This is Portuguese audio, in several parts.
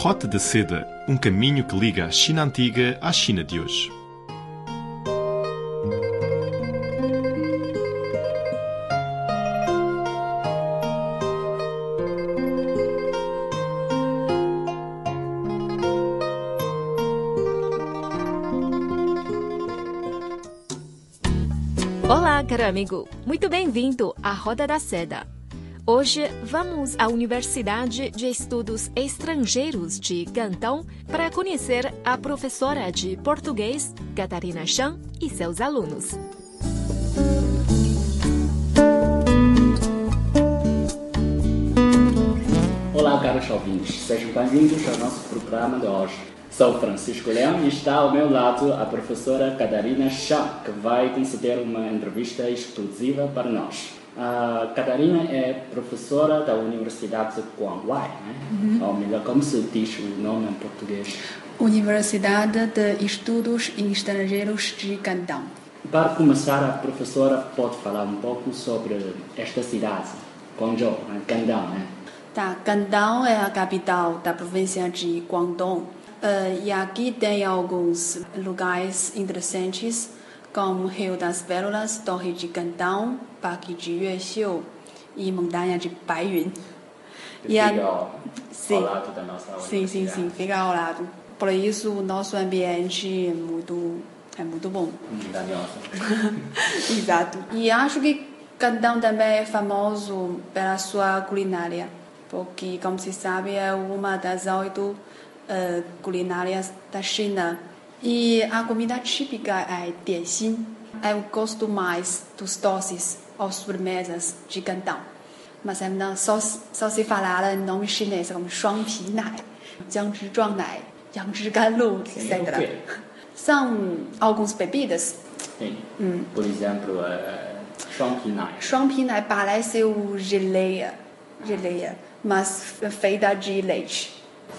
Rota da Seda, um caminho que liga a China antiga à China de hoje. Olá, caro amigo! Muito bem-vindo à Roda da Seda. Hoje vamos à Universidade de Estudos Estrangeiros de Cantão para conhecer a professora de português, Catarina Chan, e seus alunos. Olá, caros ouvintes, sejam bem-vindos ao nosso programa de hoje. Sou Francisco Leão e está ao meu lado a professora Catarina Chan, que vai conceder uma entrevista exclusiva para nós. A Catarina é professora da Universidade de Guangwai, né? Uhum. ou melhor, como se diz o nome em português? Universidade de Estudos Estrangeiros de Cantão. Para começar, a professora pode falar um pouco sobre esta cidade, Guangzhou, né? Cantão, né? Tá, Cantão é a capital da província de Guangdong. Eh, e aqui tem alguns lugares interessantes, como Rio das Pérolas, Torre de Cantão, Parque de Yuexiu e Montanha de Baiyun. E a- fica ao, Sim. ao lado da nossa Sim, sim, sim, fica ao lado. Por isso, o nosso ambiente é muito, é muito bom. Exato. E acho que Cantão também é famoso pela sua culinária, porque, como se sabe, é uma das oito eh, culinárias da China. E a comida típica é 点心. Eu gosto mais dos doces ou sobremesas de Cantão. Mas é ainda só, só se falar em nome chinês como Shuangpi Nai, Jiangzhi Zhuang Nai, Jiangzhi Galu, etc. São algumas bebidas. Sim. Hum. Por exemplo, uh, Nai. Shuangpi Nai parece o geleia, geleia, mas feita de leite.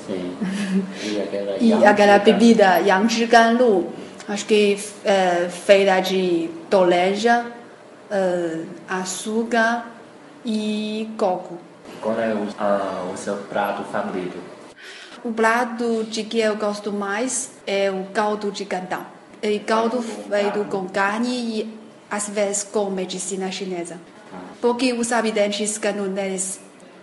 E aquela, bebida, Yangzhi Ganlu, acho que é feita de laranja, eh, açúcar e coco. Qual é o, ah, o seu prato favorito? O prato de que eu gosto mais é o caldo de cantão. É caldo feito com carne e às vezes com medicina chinesa. Porque os habitantes canoneses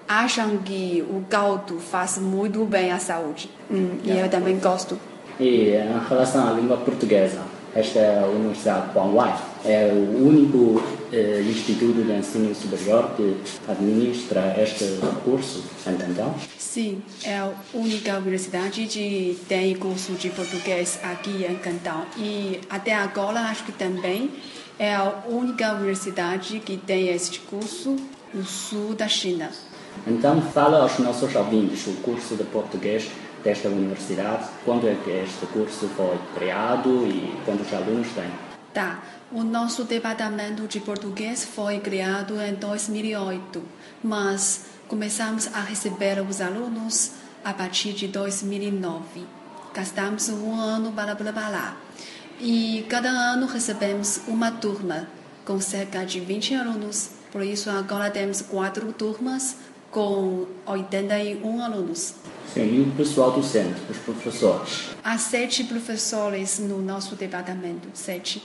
acham que o caldo faz muito bem à saúde. Hum, e eu também gosto. E em relação à língua portuguesa, esta é a Universidade Guangwai é o único eh, instituto de ensino superior que administra este curso em Cantão. Sim, é a única universidade que tem curso de português aqui em Cantão. E até agora acho que também é a única universidade que tem este curso no sul da China. Então, fala aos nossos ouvintes o curso de português desta universidade, quando é que este curso foi criado e quantos alunos tem. Tá, o nosso departamento de português foi criado em 2008, mas começamos a receber os alunos a partir de 2009. Gastamos um ano para preparar. E cada ano recebemos uma turma com cerca de 20 alunos. Por isso, agora temos quatro turmas com 81 alunos. Sim, e o pessoal docente, os professores. Há sete professores no nosso departamento, sete,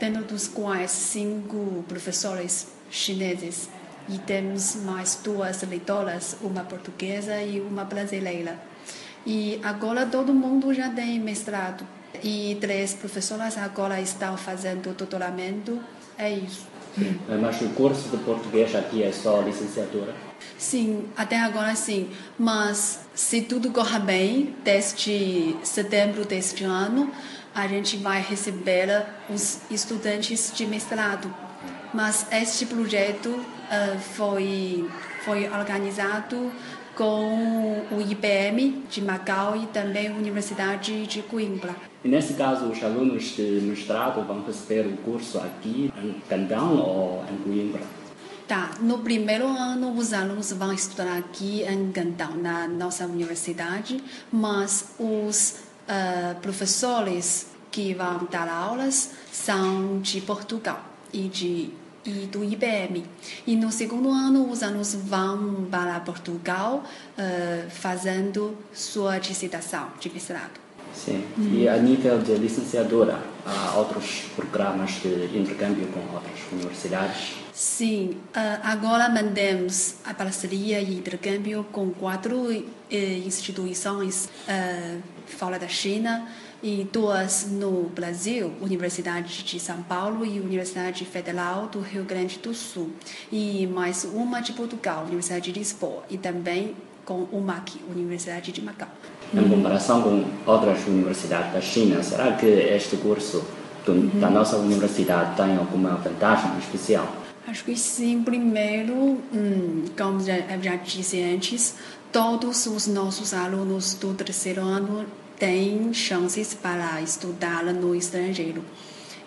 dentro dos quais cinco professores chineses e temos mais duas leitoras, uma portuguesa e uma brasileira. E agora todo mundo já tem mestrado e três professoras agora estão fazendo doutoramento. É isso. Mas o curso de português aqui é só licenciatura. Sim, até agora sim. Mas se tudo correr bem, desde setembro deste ano, a gente vai receber os estudantes de mestrado. Mas este projeto eh, foi, foi organizado com o IBM de Macau e também a Universidade de Coimbra. E nesse caso, os alunos de mestrado vão receber o curso aqui em Cantão ou em Coimbra. Tá, no primeiro ano os alunos vão estudar aqui em Cantão, na nossa universidade, mas os ah, professores que vão dar aulas são de Portugal e de e do IBM. E no segundo ano, os alunos vão para Portugal uh, fazendo sua dissertação de mestrado. Sim. E a nível de licenciatura, há outros programas de intercâmbio com outras universidades? Sim, uh, agora mantemos a parceria e intercâmbio com quatro eh, instituições uh, fora da China e duas no Brasil, Universidade de São Paulo e Universidade Federal do Rio Grande do Sul, e mais uma de Portugal, Universidade de Lisboa, e também com o MAC, Universidade de Macau. Em comparação com outras universidades da China, será que este curso do, da nossa universidade tem alguma vantagem especial? Acho que sim. Primeiro, hum, como já, já disse antes, todos os nossos alunos do terceiro ano têm chances para estudar no estrangeiro.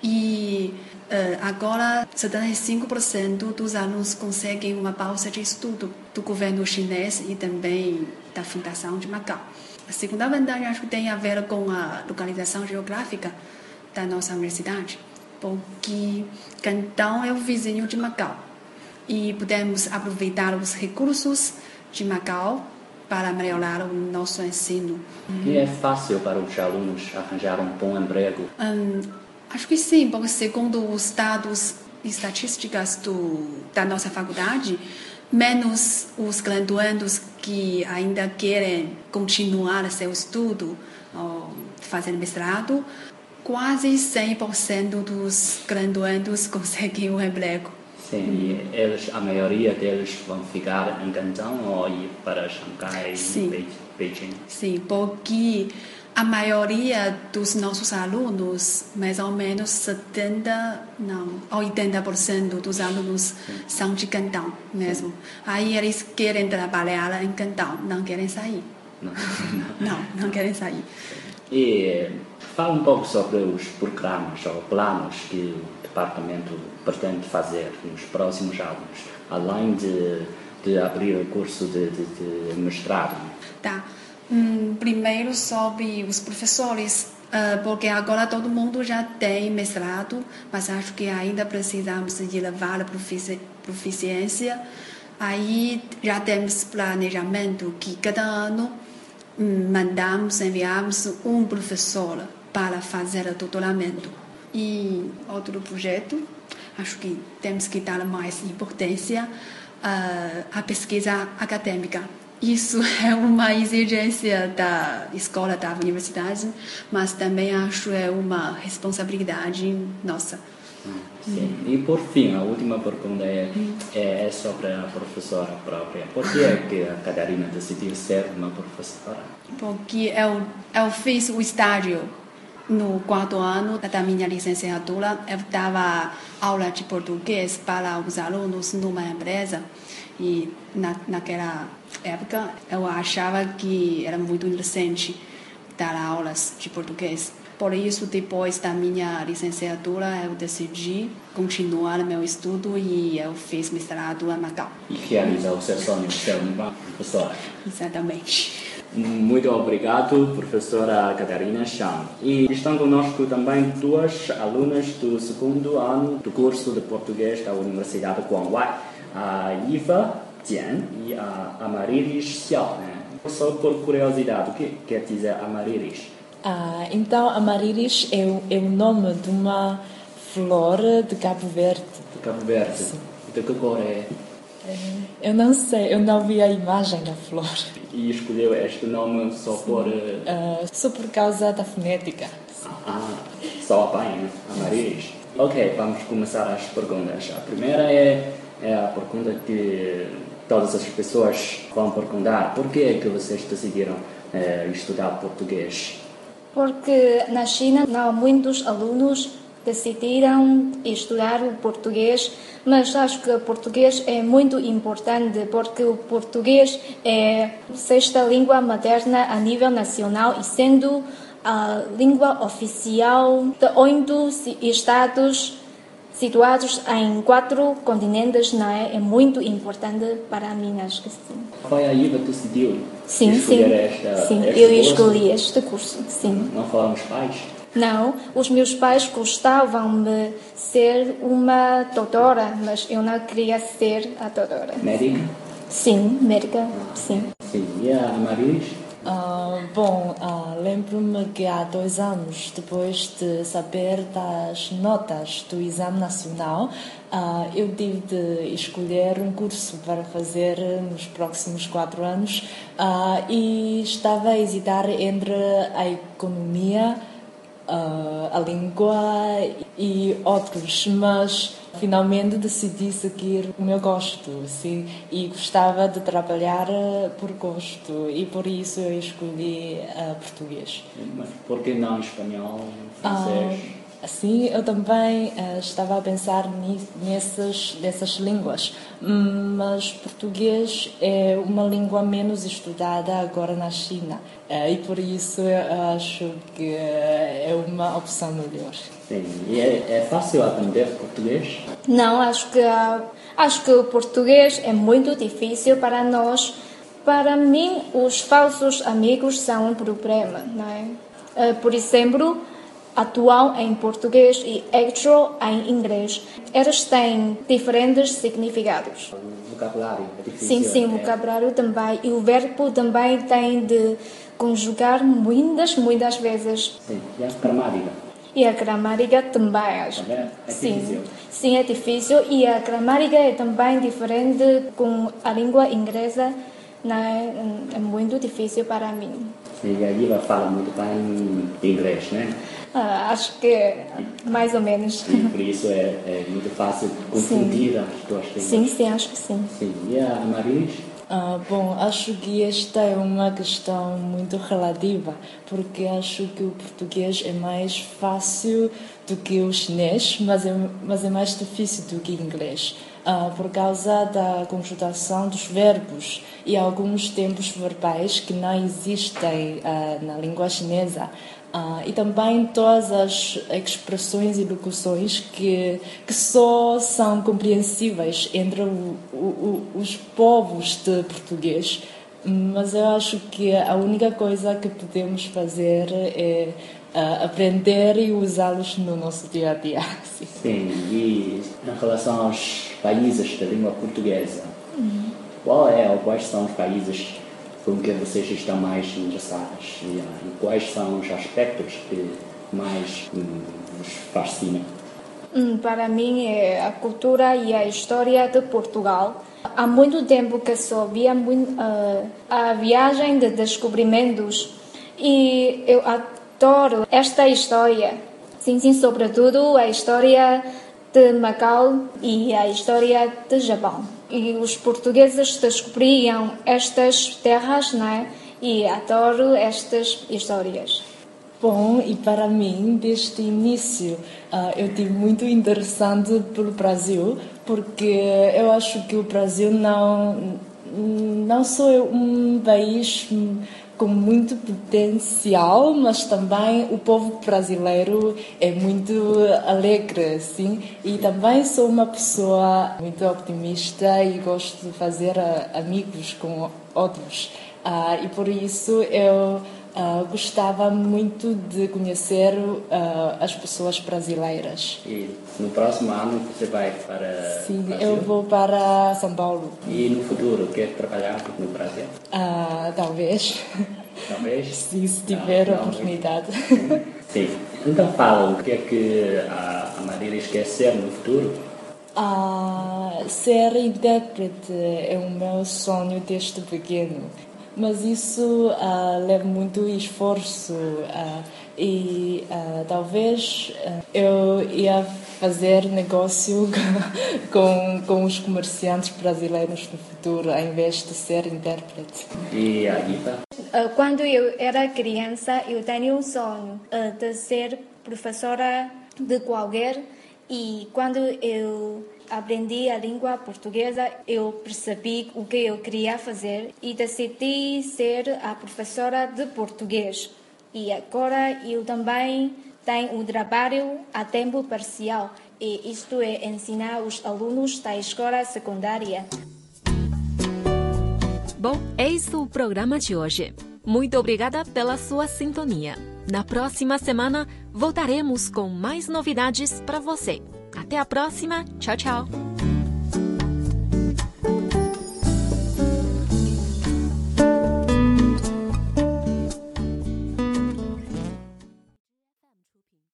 E uh, agora, 75% dos alunos conseguem uma bolsa de estudo do governo chinês e também da Fundação de Macau. A segunda vantagem acho que tem a ver com a localização geográfica da nossa universidade, porque Cantão é o vizinho de Macau e podemos aproveitar os recursos de Macau para melhorar o nosso ensino. E é fácil para os alunos arranjar um bom emprego? Hum, acho que sim, porque segundo os dados estatísticas do, da nossa faculdade, menos os graduandos que ainda querem continuar seu estudo, fazendo mestrado, quase 100% dos graduandos conseguem um emprego. Sim, e eles, a maioria deles vão ficar em Cantão ou ir para Xangai e Beijing? Sim, porque a maioria dos nossos alunos, mais ou menos 70, não, 80% dos alunos Sim. são de Cantão mesmo. Sim. Aí eles querem trabalhar em Cantão, não querem sair. Não, não, não querem sair. E fala um pouco sobre os programas ou planos que departamento pretende fazer nos próximos anos, além de, de abrir o curso de, de, de mestrado? Tá. Hum, primeiro sobre os professores, uh, porque agora todo mundo já tem mestrado, mas acho que ainda precisamos elevar a proficiência. Aí já temos planejamento que cada ano hum, mandamos, enviamos um professor para fazer o doutoramento. E outro projeto, acho que temos que dar mais importância uh, à pesquisa acadêmica. Isso é uma exigência da escola, da universidade, mas também acho é uma responsabilidade nossa. Sim. E por fim, a última pergunta é, é, é sobre a professora própria. Por que é que a Catarina decidiu ser uma professora? Porque eu, eu fiz o estágio no quarto ano da minha licenciatura, eu dava aula de português para os alunos numa empresa e na, naquela época eu achava que era muito interessante dar aulas de português. Por isso, depois da minha licenciatura, eu decidi continuar meu estudo e eu fiz mestrado em Macau. E realizar o seu sonho uma professora. Exatamente. Muito obrigado, professora Catarina Chan. E estão conosco também duas alunas do segundo ano do curso de português da Universidade de Guangwai, a Iva Jian e a Amarilis Xiao. Né? Só por curiosidade, o que quer dizer Amarilis? Ah, então, Amarilis é o, é o nome de uma flor de Cabo Verde. De Cabo Verde? Sim. De que cor é? É, eu não sei, eu não vi a imagem da flor. E escolheu este nome só por. Uh, só por causa da fonética. Ah, só bem, Amaris. Ok, vamos começar as perguntas. A primeira é, é a pergunta que todas as pessoas vão perguntar: por que é que vocês decidiram uh, estudar português? Porque na China não há muitos alunos decidiram estudar o português, mas acho que o português é muito importante porque o português é sexta língua materna a nível nacional e sendo a língua oficial de oito estados situados em quatro continentes, não é? É muito importante para que sim. Foi aí que decidiu sim, escolher sim. esta Sim, este eu curso? escolhi este curso, sim. Não foram os pais? Não, os meus pais gostavam de ser uma doutora, mas eu não queria ser a doutora. Médica? Sim, médica, sim. Sim. E a Marilis? Ah, bom, ah, lembro-me que há dois anos, depois de saber das notas do Exame Nacional, ah, eu tive de escolher um curso para fazer nos próximos quatro anos e estava a hesitar entre a economia, a língua e outros, mas finalmente decidi seguir o meu gosto, sim, e gostava de trabalhar eh, por gosto e por isso eu escolhi uh, português. Mas por que não espanhol, Ah, francês? Sim, eu também eh, estava a pensar nessas, nessas línguas, mas português é uma língua menos estudada agora na China Eh, e por isso eu acho que eh, é uma opção melhor. Sim. E é, é fácil aprender português? Não, acho que ah, acho que o português é muito difícil para nós. Para mim, os falsos amigos são um problema, não é? Ah, Por exemplo, atual em português e actual em inglês. Eles têm diferentes significados. O vocabulário é difícil. Sim, sim, o é? vocabulário também. E o verbo também tem de conjugar muitas, muitas vezes. Sim. E a gramática? E a gramática também, acho. Também é sim, difícil. sim, é difícil. E a gramática é também diferente com a língua inglesa. Né? É muito difícil para mim. Sim, e a Iva fala muito bem inglês, né? Ah, acho que mais ou menos. E por isso é, é muito fácil confundir as duas línguas. Sim, sim, acho que sim. Sim. E a Marilis? Ah, bom, acho que esta é uma questão muito relativa, porque acho que o português é mais fácil do que o chinês, mas é, mas é mais difícil do que o inglês, ah, por causa da conjugação dos verbos e alguns tempos verbais que não existem ah, na língua chinesa. Ah, e também todas as expressões e locuções que, que só são compreensíveis entre o- o- os povos de português. Mas eu acho que a única coisa que podemos fazer é ah, aprender e usá-los no nosso dia a dia. Sim. Sim. E em relação aos países da língua portuguesa, Uhum. qual é ou quais são os países com que vocês estão mais interessadas? E, e quais são os aspectos que mais hum, vos fascinam? Hum, Para mim é a cultura e a história de Portugal. Há muito tempo que só via muito, ah, a viagem de descobrimentos e eu adoro esta história. Sim, sim, sobretudo a história de Macau e a história de Japão. E os portugueses descobriam estas terras, né? E adoro estas histórias. Bom, e para mim, desde o início, ah, eu tive muito interessante pelo Brasil, porque eu acho que o Brasil não, não é um país com muito potencial, mas também o povo brasileiro é muito alegre, sim. E também sou uma pessoa muito optimista e gosto de fazer ah, amigos com outros. Ah, e por isso eu ah, gostava muito de conhecer ah, as pessoas brasileiras. E no próximo ano você vai para Sim, Brasil? eu vou para São Paulo. E no futuro quer trabalhar no Brasil? Ah, talvez, Talvez? sim, se tiver Não, não, oportunidade. Sim. Então fala, o que é que a, a Marilis quer ser no futuro? Ah, ser intérprete é o meu sonho desde pequeno, mas isso ah, leva muito esforço ah, e ah, talvez eu ia fazer negócio com, com os comerciantes brasileiros no futuro, em vez de ser intérprete. E a? Uh, Quando eu era criança, eu tinha um sonho uh, de ser professora de qualquer e quando eu aprendi a língua portuguesa, eu percebi o que eu queria fazer e decidi ser a professora de português. E agora eu também tenho um trabalho a tempo parcial e isto é ensinar os alunos da escola secundária. Bom, eis o programa de hoje. Muito obrigada pela sua sintonia. Na próxima semana voltaremos com mais novidades para você. Até a próxima. Tchau, tchau.